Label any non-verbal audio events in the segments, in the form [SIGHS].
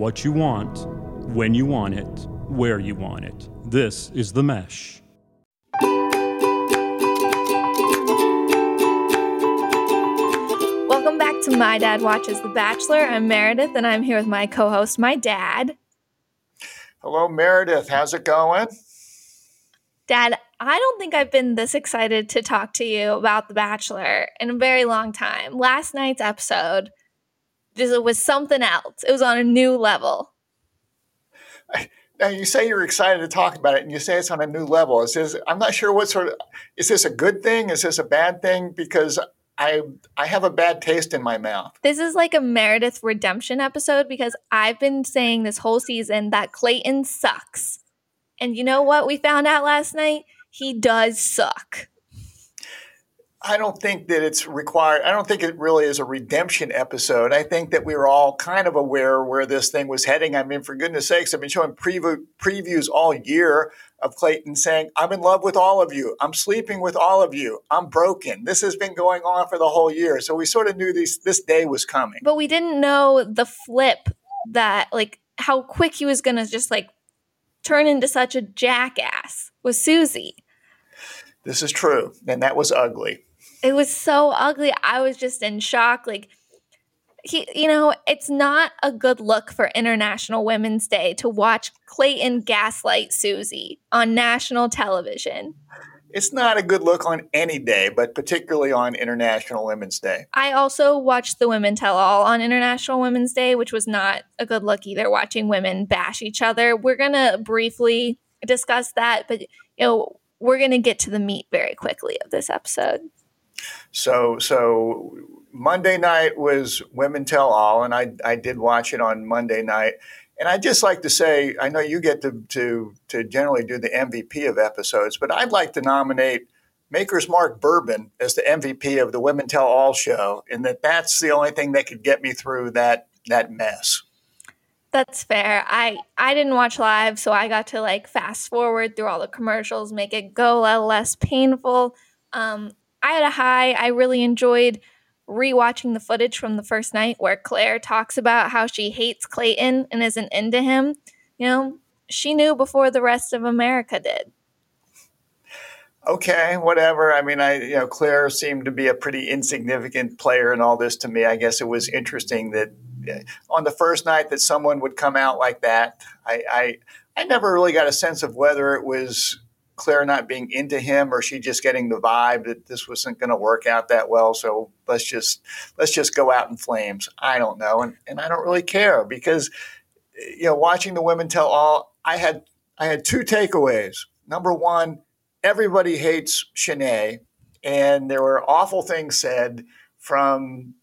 what you want, when you want it, where you want it. This is The Mesh. Welcome back to My Dad Watches The Bachelor. I'm Meredith and I'm here with my co host, my dad. Hello, Meredith. How's it going? Dad, I don't think I've been this excited to talk to you about The Bachelor in a very long time. Last night's episode just it was something else. It was on a new level. Now you say you're excited to talk about it, and you say it's on a new level. Is this? I'm not sure what sort of. Is this a good thing? Is this a bad thing? Because I I have a bad taste in my mouth. This is like a Meredith redemption episode because I've been saying this whole season that Clayton sucks. And you know what we found out last night? He does suck. I don't think that it's required. I don't think it really is a redemption episode. I think that we were all kind of aware where this thing was heading. I mean, for goodness sakes, I've been showing preview, previews all year of Clayton saying, I'm in love with all of you. I'm sleeping with all of you. I'm broken. This has been going on for the whole year. So we sort of knew this, this day was coming. But we didn't know the flip that, like, how quick he was going to just like turn into such a jackass with Susie. This is true. And that was ugly. It was so ugly. I was just in shock. Like, he, you know, it's not a good look for International Women's Day to watch Clayton gaslight Susie on national television. It's not a good look on any day, but particularly on International Women's Day. I also watched the Women Tell All on International Women's Day, which was not a good look either, watching women bash each other. We're going to briefly discuss that, but, you know, we're going to get to the meat very quickly of this episode. So so Monday night was Women Tell All, and I I did watch it on Monday night. And I'd just like to say, I know you get to to to generally do the MVP of episodes, but I'd like to nominate Maker's Mark Bourbon as the MVP of the Women Tell All show, and that that's the only thing that could get me through that that mess. That's fair. I I didn't watch live, so I got to like fast forward through all the commercials, make it go a less painful. Um, I had a high. I really enjoyed rewatching the footage from the first night where Claire talks about how she hates Clayton and isn't into him. You know, she knew before the rest of America did. Okay, whatever. I mean, I you know Claire seemed to be a pretty insignificant player in all this to me. I guess it was interesting that eh, on the first night that someone would come out like that. I I, I never really got a sense of whether it was Claire not being into him, or she just getting the vibe that this wasn't going to work out that well. So let's just let's just go out in flames. I don't know, and and I don't really care because you know watching the women tell all. I had I had two takeaways. Number one, everybody hates Shanae, and there were awful things said from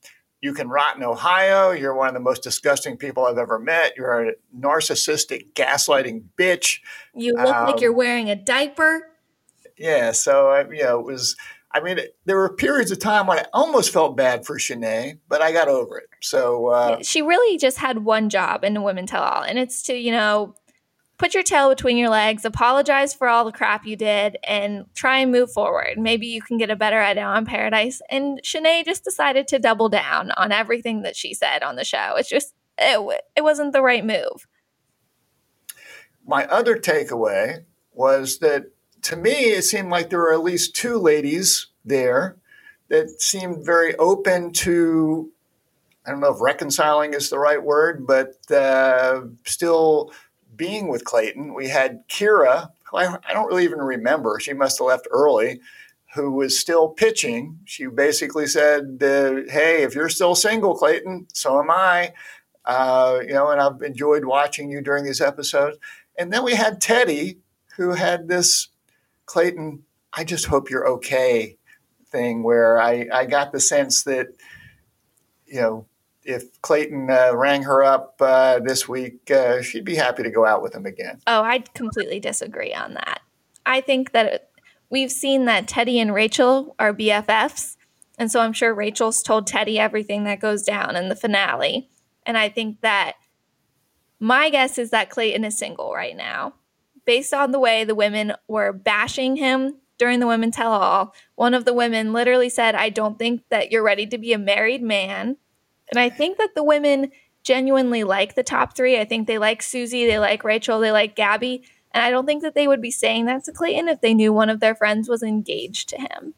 you can rot in Ohio. You're one of the most disgusting people I've ever met. You're a narcissistic, gaslighting bitch. You look um, like you're wearing a diaper. Yeah. So, you know, it was, I mean, there were periods of time when I almost felt bad for Shanae, but I got over it. So, uh, she really just had one job in the Women Tell All, and it's to, you know, put your tail between your legs, apologize for all the crap you did, and try and move forward. Maybe you can get a better idea on Paradise. And Shanae just decided to double down on everything that she said on the show. It's just, it, it wasn't the right move. My other takeaway was that to me, it seemed like there were at least two ladies there that seemed very open to, I don't know if reconciling is the right word, but uh, still being with Clayton, we had Kira, who I, I don't really even remember. She must have left early, who was still pitching. She basically said, uh, Hey, if you're still single, Clayton, so am I. Uh, you know, and I've enjoyed watching you during these episodes. And then we had Teddi, who had this Clayton, I just hope you're okay thing where I, I got the sense that, you know, if Clayton uh, rang her up uh, this week, uh, she'd be happy to go out with him again. Oh, I completely disagree on that. I think that we've seen that Teddi and Rachel are BFFs. And so I'm sure Rachel's told Teddi everything that goes down in the finale. And I think that my guess is that Clayton is single right now. Based on the way the women were bashing him during the women tell all, one of the women literally said, I don't think that you're ready to be a married man and I think that the women genuinely like the top three. I think they like Susie, they like Rachel, they like Gabby. And I don't think that they would be saying that to Clayton if they knew one of their friends was engaged to him.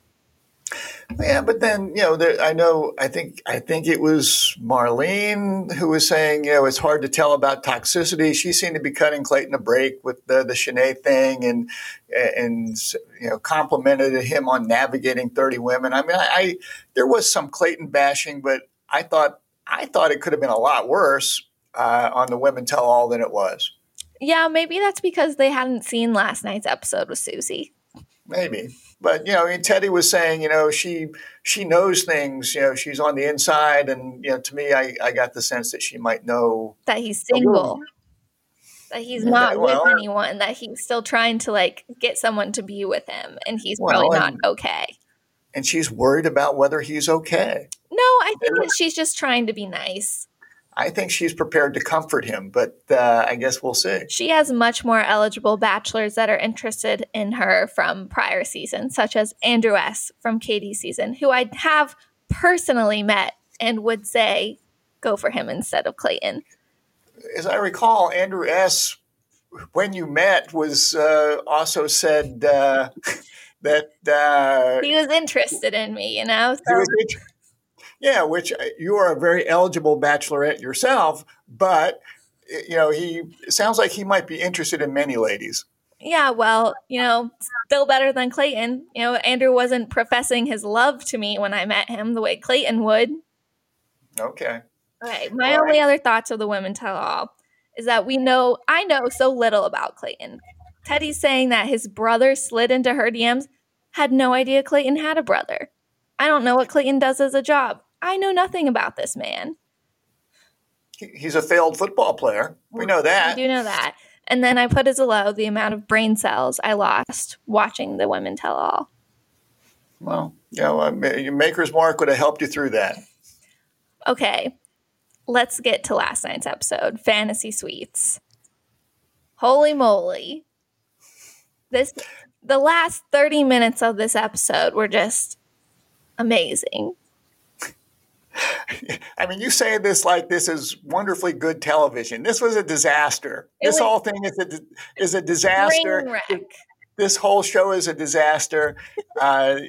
Yeah, but then you know, there, I know. I think I think it was Marlene who was saying, you know, it's hard to tell about toxicity. She seemed to be cutting Clayton a break with the the Shanae thing, and and you know, complimented him on navigating thirty women. I mean, I, I there was some Clayton bashing, but I thought I thought it could have been a lot worse uh, on the Women Tell All than it was. Yeah, maybe that's because they hadn't seen last night's episode with Susie. Maybe. But you know, I mean, Teddi was saying, you know, she she knows things. You know, she's on the inside, and you know, to me, I, I got the sense that she might know that he's single, that he's not well, with anyone, that he's still trying to like get someone to be with him, and he's well, probably not okay. And she's worried about whether he's okay. No, I think that she's just trying to be nice. I think she's prepared to comfort him, but uh, I guess we'll see. She has much more eligible bachelors that are interested in her from prior seasons, such as Andrew S. from Katie's season, who I have personally met and would say go for him instead of Clayton. As I recall, Andrew S. when you met was uh, also said uh, that uh, he was interested in me. You know, so. Yeah, which uh, you are a very eligible bachelorette yourself, but you know, he sounds like he might be interested in many ladies. Yeah, well, you know, still better than Clayton. You know, Andrew wasn't professing his love to me when I met him the way Clayton would. Okay. Okay. My all only right. other thoughts of the women tell all is that we know I know so little about Clayton. Teddi's saying that his brother slid into her DMs, had no idea Clayton had a brother. I don't know what Clayton does as a job. I know nothing about this man. He's a failed football player. We know that. We do know that. And then I put as a low the amount of brain cells I lost watching the women tell all. Well, yeah, your maker's mark would have helped you through that. Okay, let's get to last night's episode Fantasy Suites. Holy moly. This the last 30 minutes of this episode were just amazing. I mean, you say this like this is wonderfully good television. This was a disaster. It this whole thing is a is a disaster. This whole show is a disaster. [LAUGHS] Uh,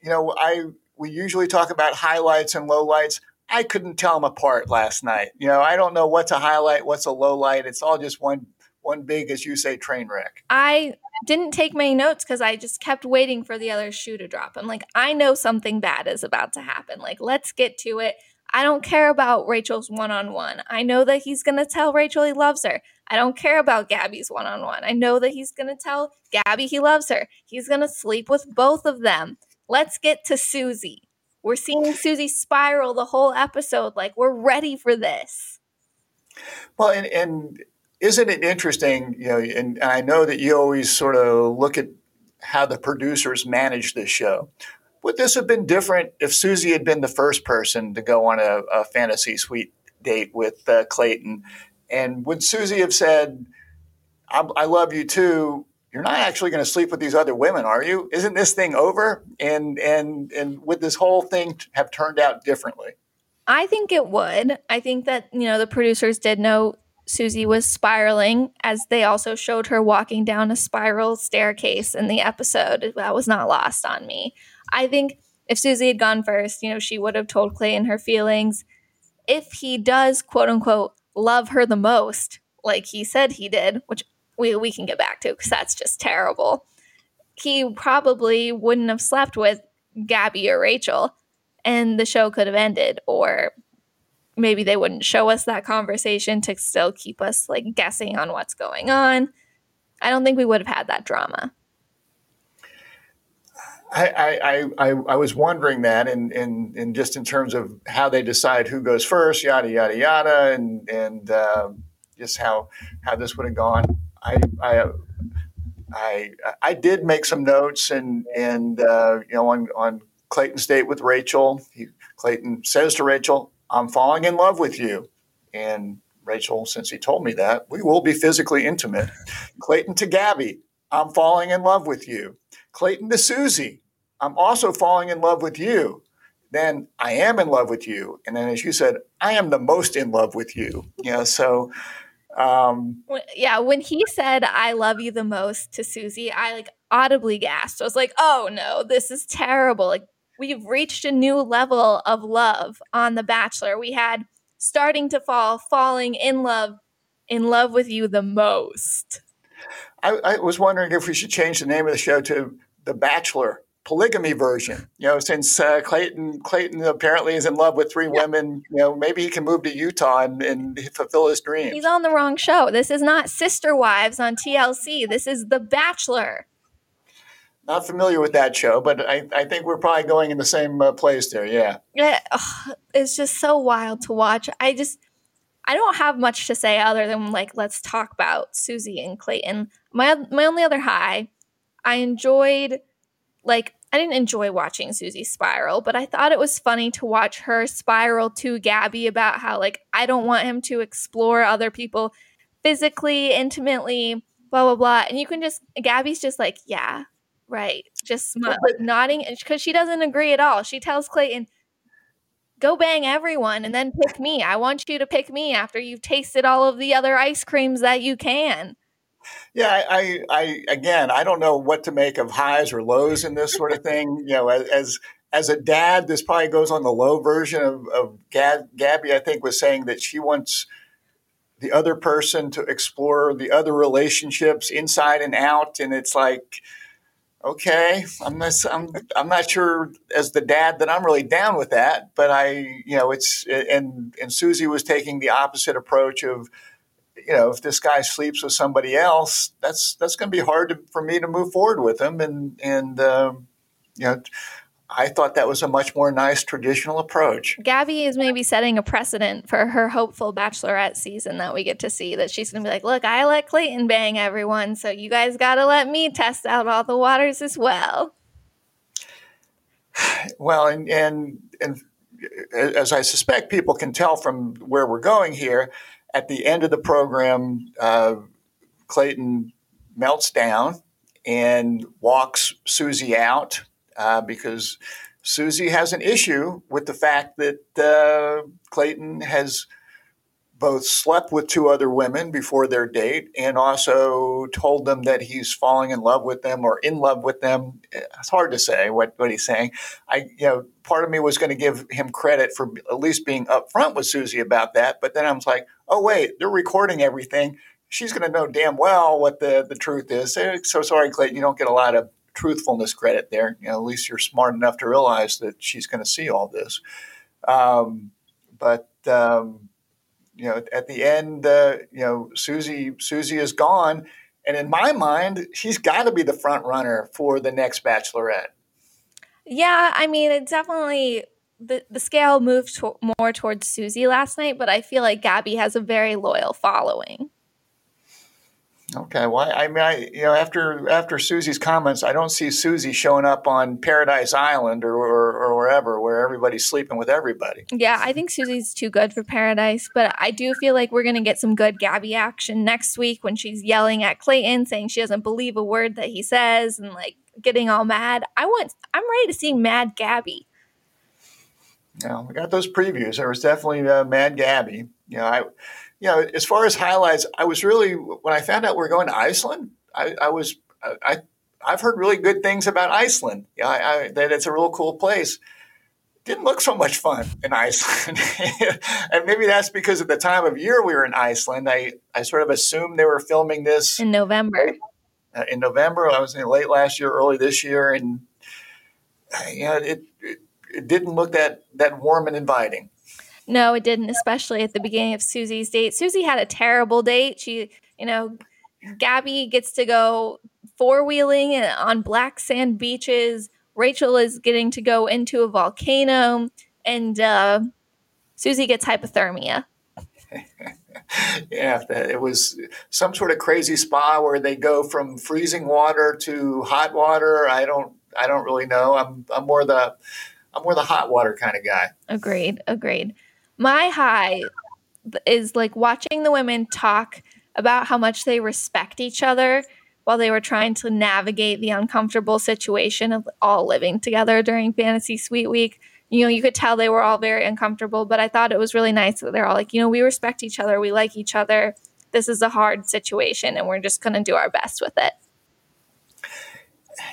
you know, I we usually talk about highlights and lowlights. I couldn't tell them apart last night. You know, I don't know what's a highlight, what's a low light. It's all just one one big, as you say, train wreck. I didn't take many notes because I just kept waiting for the other shoe to drop. I'm like, I know something bad is about to happen. Like, let's get to it. I don't care about Rachel's one on one. I know that he's going to tell Rachel he loves her. I don't care about Gabby's one on one. I know that he's going to tell Gabby he loves her. He's going to sleep with both of them. Let's get to Susie. We're seeing Susie spiral the whole episode. Like, we're ready for this. Well, and, and isn't it interesting? You know, and, and I know that you always sort of look at how the producers manage this show. Would this have been different if Susie had been the first person to go on a, a fantasy suite date with uh, Clayton? And would Susie have said, I, I love you too. You're not actually going to sleep with these other women, are you? Isn't this thing over? And and and would this whole thing have turned out differently? I think it would. I think that you know the producers did know Susie was spiraling, as they also showed her walking down a spiral staircase in the episode. That was not lost on me. I think if Susie had gone first, you know, she would have told Clayton her feelings. If he does, quote unquote, love her the most, like he said he did, which we, we can get back to because that's just terrible, he probably wouldn't have slept with Gabby or Rachel and the show could have ended or maybe they wouldn't show us that conversation to still keep us like guessing on what's going on. I don't think we would have had that drama. I, I, I, I was wondering that, and, and, and just in terms of how they decide who goes first, yada yada yada, and and uh, just how how this would have gone. I, I I I did make some notes, and and uh, you know on on Clayton's date with Rachel, he, Clayton says to Rachel, I'm falling in love with you. And Rachel, since he told me that, we will be physically intimate. Clayton to Gabby, I'm falling in love with you. Clayton to Susie, I'm also falling in love with you. then I am in love with you. And then, as you said, I am the most in love with you. Yeah. so. Um, yeah, when he said "I love you the most" to Susie, I like audibly gasped. I was like, "Oh no, this is terrible!" Like we've reached a new level of love on The Bachelor. We had starting to fall, falling in love, in love with you the most. I, I was wondering if we should change the name of the show to The Bachelor polygamy version. You know, since uh, Clayton Clayton apparently is in love with three yeah. women, you know, maybe he can move to Utah and, and, fulfill his dream. He's on the wrong show. This is not Sister Wives on TLC. This is The Bachelor. Not familiar with that show, but I, I think we're probably going in the same uh, place there. Yeah. Yeah, it's just so wild to watch. I just I don't have much to say other than like let's talk about Susie and Clayton. My my only other high, I enjoyed like I didn't enjoy watching Susie spiral, but I thought it was funny to watch her spiral to Gabby about how like I don't want him to explore other people physically, intimately, blah blah blah. And you can just Gabby's just like, yeah, right, just like nodding because she doesn't agree at all. She tells Clayton, go bang everyone and then pick me. I want you to pick me after you've tasted all of the other ice creams that you can. Yeah, I, I, again, I don't know what to make of highs or lows in this sort of thing. You know, as as a dad, this probably goes on the low version of, of Gab, Gabby. I think was saying that she wants the other person to explore the other relationships inside and out, and it's like okay, I'm not, I'm, I'm not sure as the dad that I'm really down with that, but I, you know, it's, and, and Susie was taking the opposite approach of, you know, if this guy sleeps with somebody else, that's, that's going to be hard to, for me to move forward with him. And, and, um, you know, I thought that was a much more nice traditional approach. Gabby is maybe setting a precedent for her hopeful bachelorette season that we get to see. That she's going to be like, look, I let Clayton bang everyone, so you guys got to let me test out all the waters as well. Well, and, and, and as I suspect people can tell from where we're going here, at the end of the program, uh, Clayton melts down and walks Susie out uh, because Susie has an issue with the fact that uh, Clayton has both slept with two other women before their date and also told them that he's falling in love with them or in love with them. It's hard to say what, what he's saying. I, you know, part of me was going to give him credit for at least being upfront with Susie about that, but then I was like, oh wait, they're recording everything. She's going to know damn well what the, the truth is. So sorry, Clayton, you don't get a lot of truthfulness credit there. You know, at least you're smart enough to realize that she's going to see all this. Um, but um, you know, at the end, uh, you know, Susie Susie is gone, and in my mind, she's got to be the front runner for the next Bachelorette. Yeah, I mean, it definitely the the scale moved to, more towards Susie last night, but I feel like Gabby has a very loyal following. Okay, well, I mean, I you know, after after Susie's comments, I don't see Susie showing up on Paradise Island or, or, or wherever where everybody's sleeping with everybody. Yeah, I think Susie's too good for Paradise, but I do feel like we're gonna get some good Gabby action next week when she's yelling at Clayton, saying she doesn't believe a word that he says, and like getting all mad. I want, I'm ready to see Mad Gabby. Yeah, we got those previews. There was definitely uh, Mad Gabby. You know, I you know, as far as highlights, I was really when I found out we are going to Iceland, I, I was I I've heard really good things about Iceland. Yeah, I, I, that it's a real cool place. Didn't look so much fun in Iceland, [LAUGHS] and maybe that's because at the time of year we were in Iceland. I I sort of assumed they were filming this in November. Uh, in November, I was in late last year, early this year, and uh, yeah, it, it it didn't look that that warm and inviting. No, it didn't, especially at the beginning of Susie's date. Susie had a terrible date. She, you know, Gabby gets to go four wheeling on black sand beaches. Rachel is getting to go into a volcano, and uh, Susie gets hypothermia. [LAUGHS] yeah, it was some sort of crazy spa where they go from freezing water to hot water. I don't, I don't really know. I'm, I'm more the, I'm more the hot water kind of guy. Agreed. Agreed my high is like watching the women talk about how much they respect each other while they were trying to navigate the uncomfortable situation of all living together during fantasy suite week you know, you could tell they were all very uncomfortable, but I thought it was really nice that they're all like, you know, we respect each other, we like each other. This is a hard situation, and we're just going to do our best with it.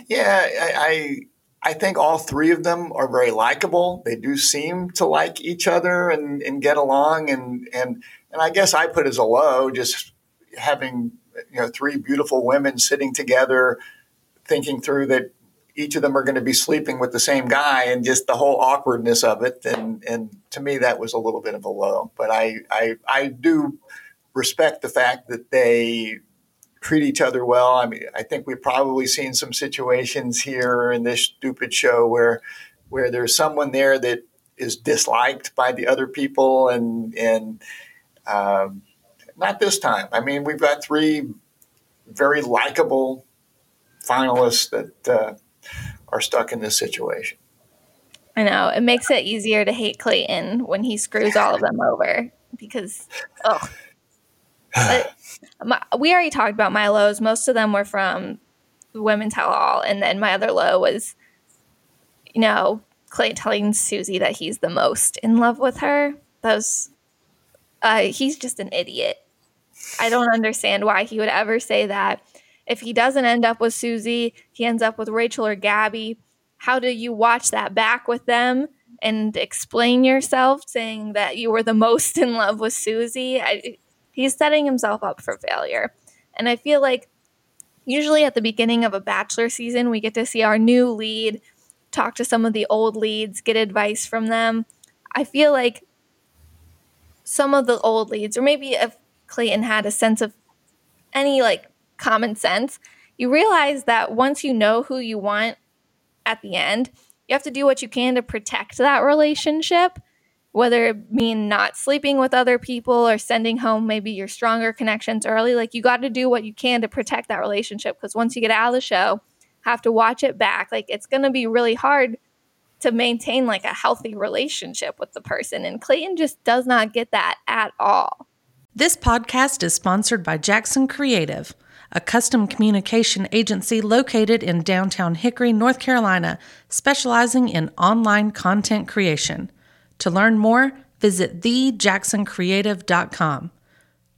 Yeah, I, I think all three of them are very likable. They do seem to like each other and, and get along. And, and, and I guess I put as a low just having, you know, three beautiful women sitting together, thinking through that each of them are going to be sleeping with the same guy and just the whole awkwardness of it. And, and to me, that was a little bit of a low, but I, I, I do respect the fact that they treat each other well. I mean, I think we've probably seen some situations here in this stupid show where where there's someone there that is disliked by the other people, and and um, not this time. I mean, we've got three very likable finalists that uh, are stuck in this situation. I know it makes it easier to hate Clayton when he screws all of them over because oh my, we already talked about my lows. Most of them were from Women Tell All, and then my other low was, you know, Clay telling Susie that he's the most in love with her. That was, uh, he's just an idiot. I don't understand why he would ever say that. If he doesn't end up with Susie, he ends up with Rachel or Gabby. How do you watch that back with them and explain yourself saying that you were the most in love with Susie? I, He's setting himself up for failure. And I feel like usually at the beginning of a bachelor season, we get to see our new lead, talk to some of the old leads, get advice from them. I feel like some of the old leads, or maybe if Clayton had a sense of any like common sense, you realize that once you know who you want at the end, you have to do what you can to protect that relationship whether it mean not sleeping with other people or sending home maybe your stronger connections early like you got to do what you can to protect that relationship because once you get out of the show have to watch it back. Like it's going to be really hard to maintain like a healthy relationship with the person and clayton just does not get that at all. This podcast is sponsored by jackson creative a custom communication agency located in downtown hickory north carolina specializing in online content creation to learn more, visit thejacksoncreative.com.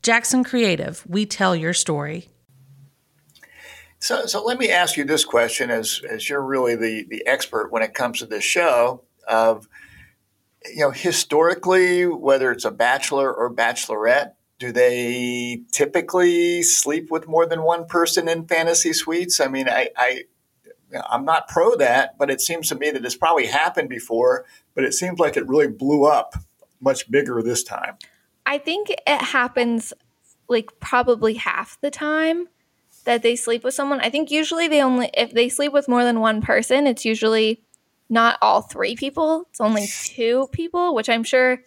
Jackson Creative, we tell your story. So, so let me ask you this question as, as you're really the, the expert when it comes to this show of, you know, historically, whether it's a bachelor or bachelorette, do they typically sleep with more than one person in fantasy suites? I mean, I, I I'm not pro that, but it seems to me that it's probably happened before, but it seems like it really blew up much bigger this time. I think it happens like probably half the time that they sleep with someone. I think usually they only if they sleep with more than one person, it's usually not all three people. It's only two people, which I'm sure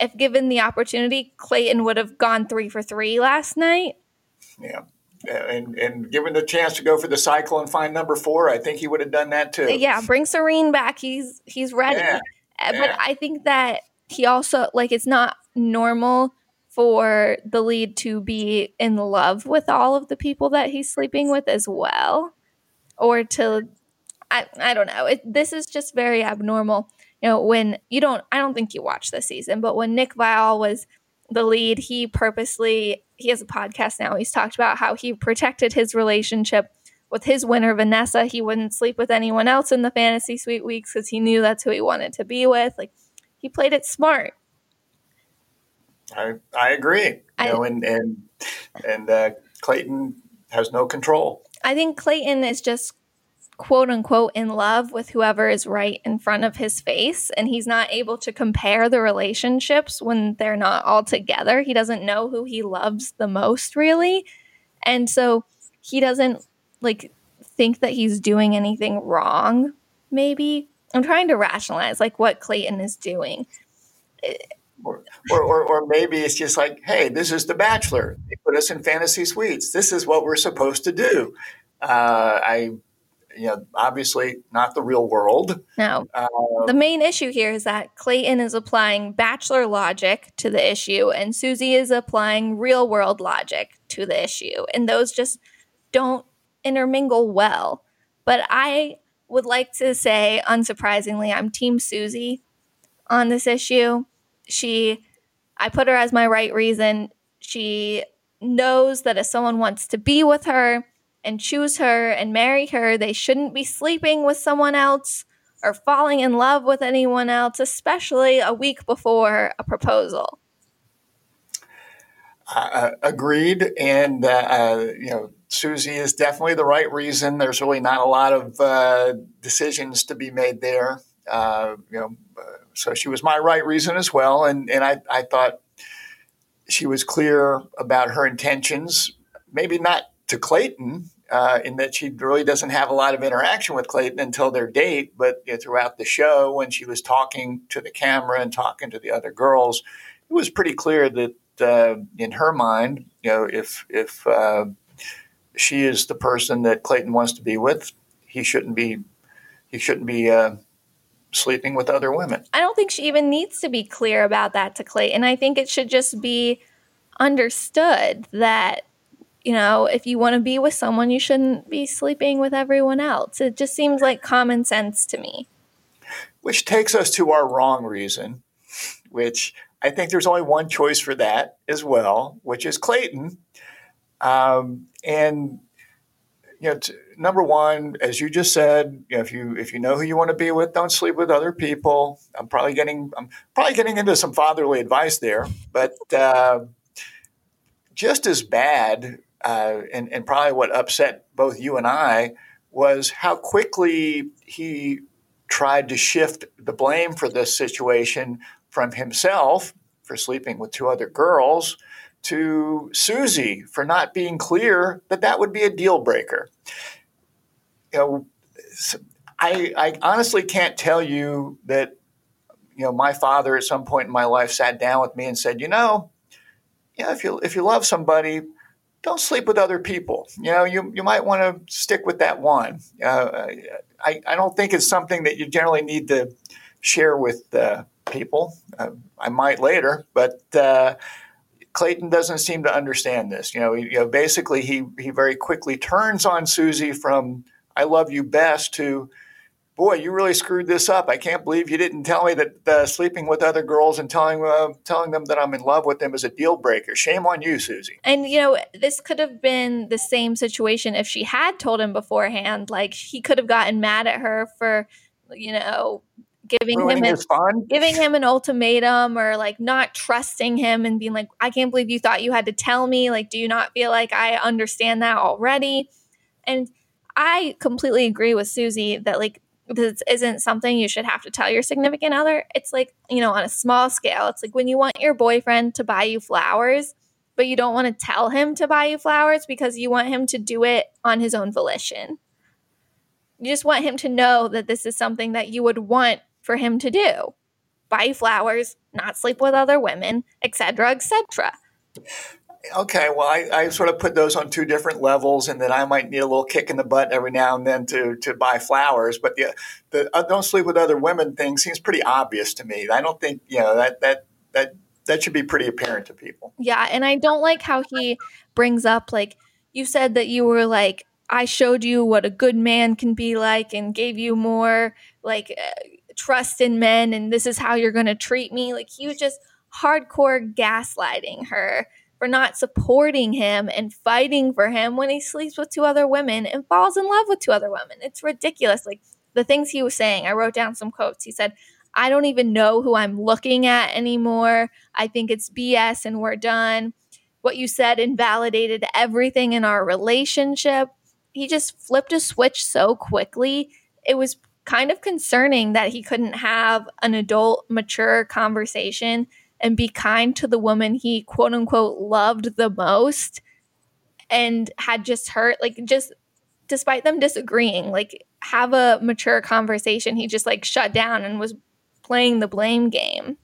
if given the opportunity, Clayton would have gone 3 for 3 last night. Yeah and and given the chance to go for the cycle and find number four, I think he would have done that too. Yeah, bring Serene back. He's he's ready. Yeah, Uh, but I think that he also like it's not normal for the lead to be in love with all of the people that he's sleeping with as well, or to I I don't know. It, this is just very abnormal. You know, when you don't, I don't think you watched this season, but when Nick Viall was the lead, he purposely he has a podcast now. He's talked about how he protected his relationship with his winner Vanessa. He wouldn't sleep with anyone else in the fantasy suite weeks because he knew that's who he wanted to be with. Like he played it smart. I I agree. You know, and and and uh, Clayton has no control. I think Clayton is just quote unquote in love with whoever is right in front of his face and he's not able to compare the relationships when they're not all together he doesn't know who he loves the most really and so he doesn't like think that he's doing anything wrong maybe i'm trying to rationalize like what clayton is doing or, or, or, or, maybe it's just like, hey, this is The Bachelor. They put us in fantasy suites. This is what we're supposed to do. Uh, I you know, obviously not the real world. No. Uh, the main issue here is that Clayton is applying bachelor logic to the issue, and Susie is applying real world logic to the issue. And those just don't intermingle well. But I would like to say, unsurprisingly, I'm Team Susie on this issue. She, I put her as my right reason. She knows that if someone wants to be with her and choose her and marry her, they shouldn't be sleeping with someone else or falling in love with anyone else, especially a week before a proposal. Uh, agreed, and uh, uh, you know Susie is definitely the right reason. There's really not a lot of uh, decisions to be made there. Uh, you know, uh, so she was my right reason as well, and and I I thought she was clear about her intentions. Maybe not to Clayton, uh, in that she really doesn't have a lot of interaction with Clayton until their date. But you know, throughout the show, when she was talking to the camera and talking to the other girls, it was pretty clear that uh, in her mind, you know, if if uh, she is the person that Clayton wants to be with, he shouldn't be he shouldn't be uh, sleeping with other women. I don't think she even needs to be clear about that to Clayton. I think it should just be understood that you know, if you want to be with someone, you shouldn't be sleeping with everyone else. It just seems like common sense to me. Which takes us to our wrong reason, which I think there's only one choice for that as well, which is Clayton. Um, and you know, t- number one, as you just said, you know, if you if you know who you want to be with, don't sleep with other people. I'm probably getting I'm probably getting into some fatherly advice there, but [LAUGHS] uh, just as bad, uh, and and probably what upset both you and I was how quickly he tried to shift the blame for this situation from himself for sleeping with two other girls to Susie for not being clear that that would be a deal breaker. You know, I, I honestly can't tell you that, you know, my father at some point in my life sat down with me and said, you know, yeah, if you if you love somebody, don't sleep with other people. You know, you, you might want to stick with that one. Uh, I, I don't think it's something that you generally need to share with uh, people. Uh, I might later, but uh, Clayton doesn't seem to understand this. You know, he, you know, basically he he very quickly turns on Susie from "I love you best" to boy, you really screwed this up. I can't believe you didn't tell me that uh, sleeping with other girls and telling uh, telling them that I'm in love with them is a deal breaker. Shame on you, Susie. And you know, this could have been the same situation if she had told him beforehand. Like he could have gotten mad at her for, you know, giving Ruining him his fun. giving him an ultimatum or like not trusting him and being like, I can't believe you thought you had to tell me. Like, do you not feel like I understand that already? And I completely agree with Susie that like this isn't something you should have to tell your significant other. It's like, you know, on a small scale, it's like when you want your boyfriend to buy you flowers, but you don't want to tell him to buy you flowers because you want him to do it on his own volition. You just want him to know that this is something that you would want for him to do. Buy flowers, not sleep with other women, etc., etc okay, well, I, I, sort of put those on two different levels, and then I might need a little kick in the butt every now and then to to buy flowers. But the the uh, don't sleep with other women thing seems pretty obvious to me. I don't think you know that that that that should be pretty apparent to people. Yeah, and I don't like how he brings up like you said that you were like I showed you what a good man can be like and gave you more like uh, trust in men, and this is how you're going to treat me. Like he was just hardcore gaslighting her for not supporting him and fighting for him when he sleeps with two other women and falls in love with two other women. It's ridiculous. Like the things he was saying, I wrote down some quotes. He said, I don't even know who I'm looking at anymore. I think it's BS and we're done. What you said invalidated everything in our relationship. He just flipped a switch so quickly. It was kind of concerning that he couldn't have an adult, mature conversation and be kind to the woman he quote unquote loved the most and had just hurt like just despite them disagreeing like have a mature conversation he just like shut down and was playing the blame game.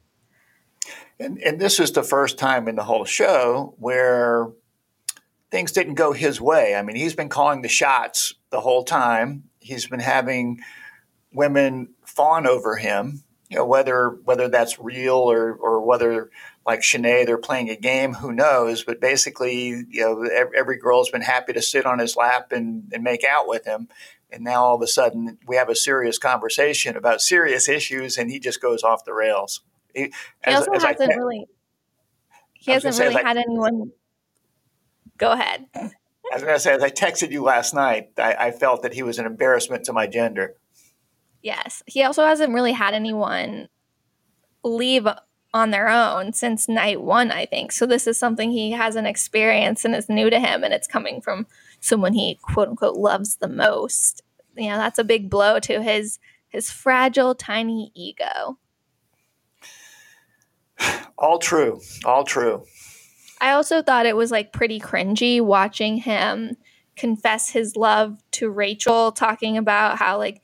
And and this is the first time in the whole show where things didn't go his way. I mean he's been calling the shots the whole time. He's been having women fawn over him you know, whether whether that's real or or whether like Shanae, they're playing a game, who knows? But basically, you know, every, every girl's been happy to sit on his lap and, and make out with him. and now all of a sudden we have a serious conversation about serious issues, and he just goes off the rails. He, he also hasn't te- really. He hasn't really had I, anyone. Go ahead. [LAUGHS] I was going to say, as I texted you last night, I, I felt that he was an embarrassment to my gender. Yes, he also hasn't really had anyone leave on their own since night one, I think. So this is something he hasn't experienced and is new to him, and it's coming from someone he quote unquote loves the most. You know, that's a big blow to his his fragile, tiny ego. All true. All true. I also thought it was like pretty cringy watching him confess his love to Rachel, talking about how like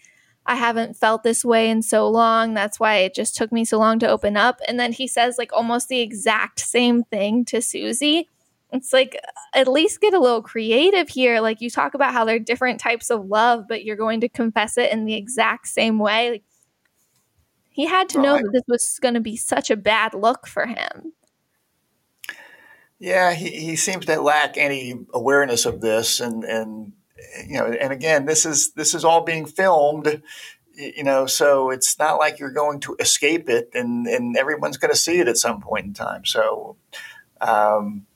I haven't felt this way in so long. That's why it just took me so long to open up. And then he says like almost the exact same thing to Susie. It's like uh, at least get a little creative here. Like you talk about how there are different types of love, but you're going to confess it in the exact same way. Like he had to know that this was going to be such a bad look for him. Yeah, he, he seems to lack any awareness of this, and and you know, and again, this is this is all being filmed, you know, so it's not like you're going to escape it, and and everyone's going to see it at some point in time. So, um,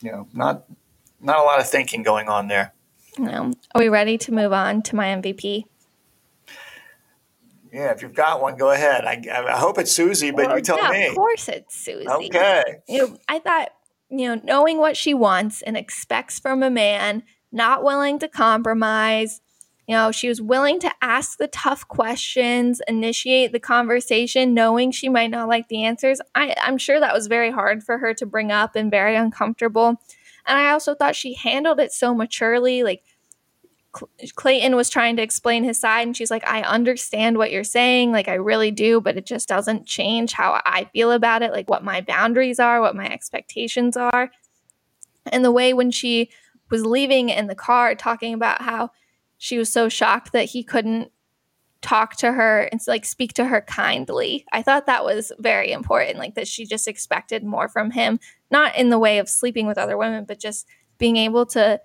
you know, not not a lot of thinking going on there. No, are we ready to move on to my MVP? Yeah, if you've got one, go ahead. I, I hope it's Susie, but well, you tell yeah, me. Of course, it's Susie. Okay. You know, I thought you know, knowing what she wants and expects from a man, not willing to compromise. You know, she was willing to ask the tough questions, initiate the conversation, knowing she might not like the answers. I, I'm sure that was very hard for her to bring up and very uncomfortable. And I also thought she handled it so maturely. Like, Clayton was trying to explain his side, and she's like, I understand what you're saying. Like, I really do, but it just doesn't change how I feel about it, like what my boundaries are, what my expectations are. And the way when she was leaving in the car talking about how she was so shocked that he couldn't talk to her and like speak to her kindly. I thought that was very important, like that she just expected more from him, not in the way of sleeping with other women, but just being able to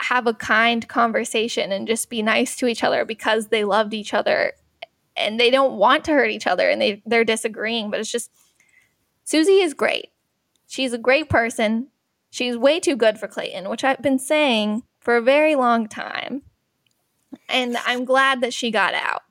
have a kind conversation and just be nice to each other because they loved each other and they don't want to hurt each other and they they're disagreeing, but it's just Susie is great. She's a great person. She's way too good for Clayton, which I've been saying for a very long time. And I'm glad that she got out.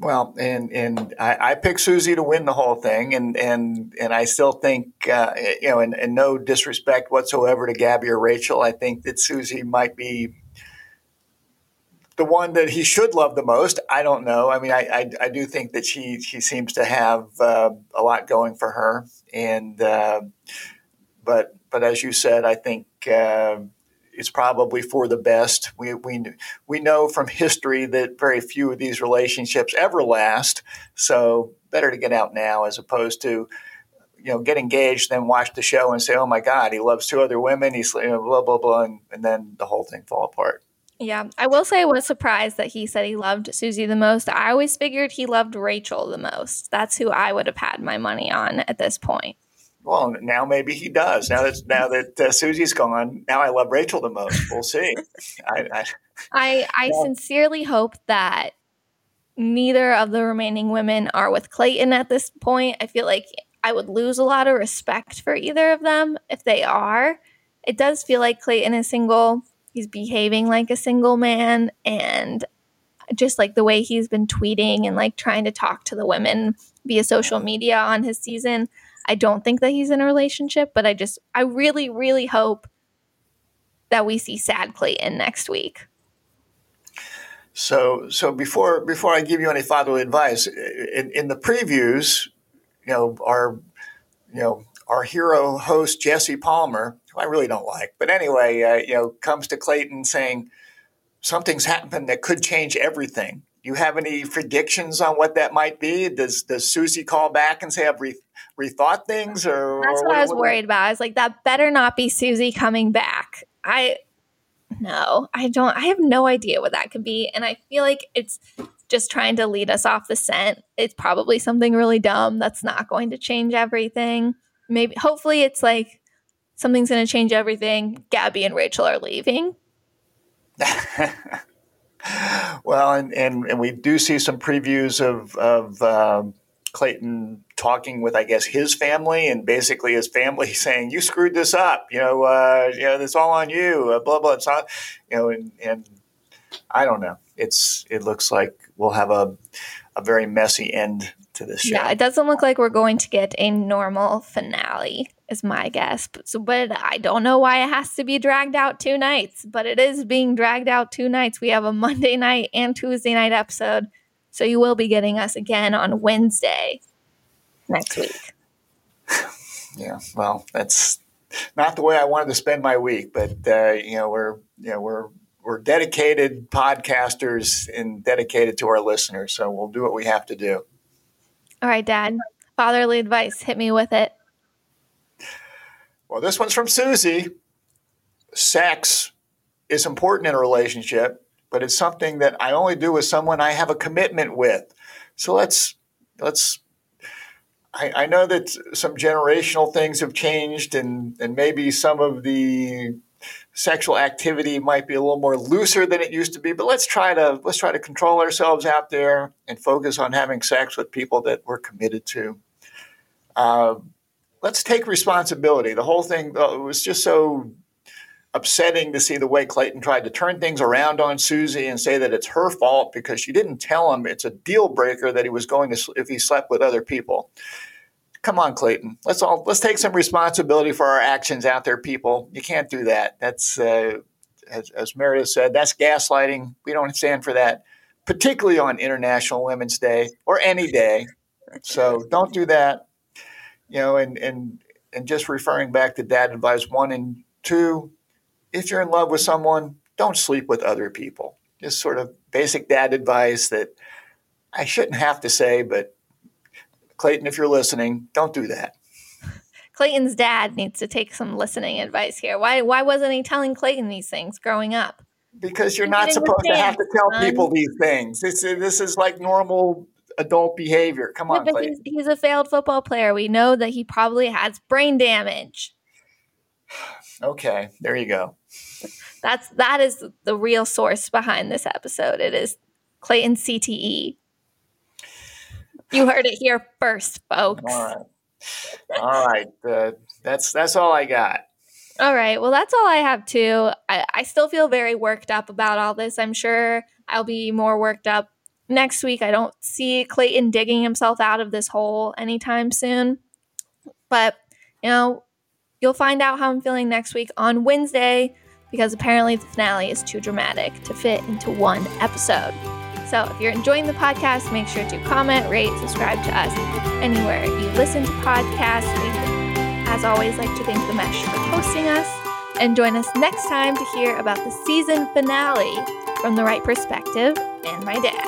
Well, and and I, I picked Susie to win the whole thing, and and and I still think, uh, you know, and, and no disrespect whatsoever to Gabby or Rachel, I think that Susie might be the one that he should love the most. I don't know. I mean, I I, I do think that she she seems to have uh, a lot going for her, and uh, but but as you said, I think uh, it's probably for the best. We, we, we know from history that very few of these relationships ever last. So better to get out now as opposed to, you know, get engaged, then watch the show and say, oh my God, he loves two other women. He's you know, blah, blah, blah. And, and then the whole thing fall apart. Yeah, I will say I was surprised that he said he loved Susie the most. I always figured he loved Rachel the most. That's who I would have had my money on at this point. Well, now maybe he does. Now that now that uh, Susie's gone, now I love Rachel the most. We'll see. I I, I, I sincerely hope that neither of the remaining women are with Clayton at this point. I feel like I would lose a lot of respect for either of them if they are. It does feel like Clayton is single. He's behaving like a single man and just like the way he's been tweeting and like trying to talk to the women via social media on his season. I don't think that he's in a relationship, but I just, I really, really hope that we see Sad Clayton next week. So, so before before I give you any fatherly advice, in, in the previews, you know, our you know our hero host Jesse Palmer, who I really don't like, but anyway, uh, you know, comes to Clayton saying something's happened that could change everything. You have any predictions on what that might be? Does does Susie call back and say I've re- rethought things or that's what, what I was what, worried about. I was like, that better not be Susie coming back. I no, I don't I have no idea what that could be. And I feel like it's just trying to lead us off the scent. It's probably something really dumb that's not going to change everything. Maybe hopefully it's like something's gonna change everything. Gabby and Rachel are leaving. [LAUGHS] well, and, and, and we do see some previews of, of um, Clayton talking with, I guess, his family and basically his family [LAUGHS] saying, "You screwed this up. You know, uh, you know, it's all on you." Uh, blah blah. It's not, you know, and, and I don't know. It's it looks like we'll have a a very messy end to this show. Yeah, it doesn't look like we're going to get a normal finale, is my guess. But, so, but I don't know why it has to be dragged out two nights, but it is being dragged out two nights. We have a Monday [LAUGHS] night and Tuesday night episode. So you will be getting us again on Wednesday next week. [SIGHS] yeah, well, that's not the way I wanted to spend my week, but uh, you know, we're you know, we're we're dedicated podcasters and dedicated to our listeners, so we'll do what we have to do. All right, Dad. Fatherly advice. Hit me with it. Well, this one's from Susie. Sex is important in a relationship, but it's something that I only do with someone I have a commitment with. So let's let's. I, I know that some generational things have changed, and and maybe some of the sexual activity might be a little more looser than it used to be. But let's try to let's try to control ourselves out there and focus on having sex with people that we're committed to. Uh, let's take responsibility. The whole thing uh, was just so upsetting to see the way Clayton tried to turn things around on Susie and say that it's her fault because she didn't tell him it's a deal breaker that he was going to if he slept with other people. Come on, Clayton. Let's all let's take some responsibility for our actions out there, people. You can't do that. That's uh, as, as Meredith said. That's gaslighting. We don't stand for that, particularly on International Women's Day or any day. So don't do that. You know, and and and just referring back to dad advice one and two, if you're in love with someone, don't sleep with other people. Just sort of basic dad advice that I shouldn't have to say, but Clayton, if you're listening, don't do that. [LAUGHS] Clayton's dad needs to take some listening advice here. Why why wasn't he telling Clayton these things growing up? Because you're not supposed to have to tell son. people these things. This is, this is like normal adult behavior. Come on, Clayton. He's, he's a failed football player. We know that he probably has brain damage. [SIGHS] okay, there you go. That's that is the real source behind this episode. It is Clayton CTE. You heard it here first, folks. All right. All right. Uh, that's that's all I got. All right. Well, that's all I have too. I, I still feel very worked up about all this. I'm sure I'll be more worked up next week. I don't see Clayton digging himself out of this hole anytime soon. But, you know, you'll find out how I'm feeling next week on Wednesday because apparently the finale is too dramatic to fit into one episode. So if you're enjoying the podcast, make sure to comment, rate, subscribe to us anywhere you listen to podcasts. We, as always, like to thank The Mesh for hosting us. And join us next time to hear about the season finale from the right perspective and my dad's.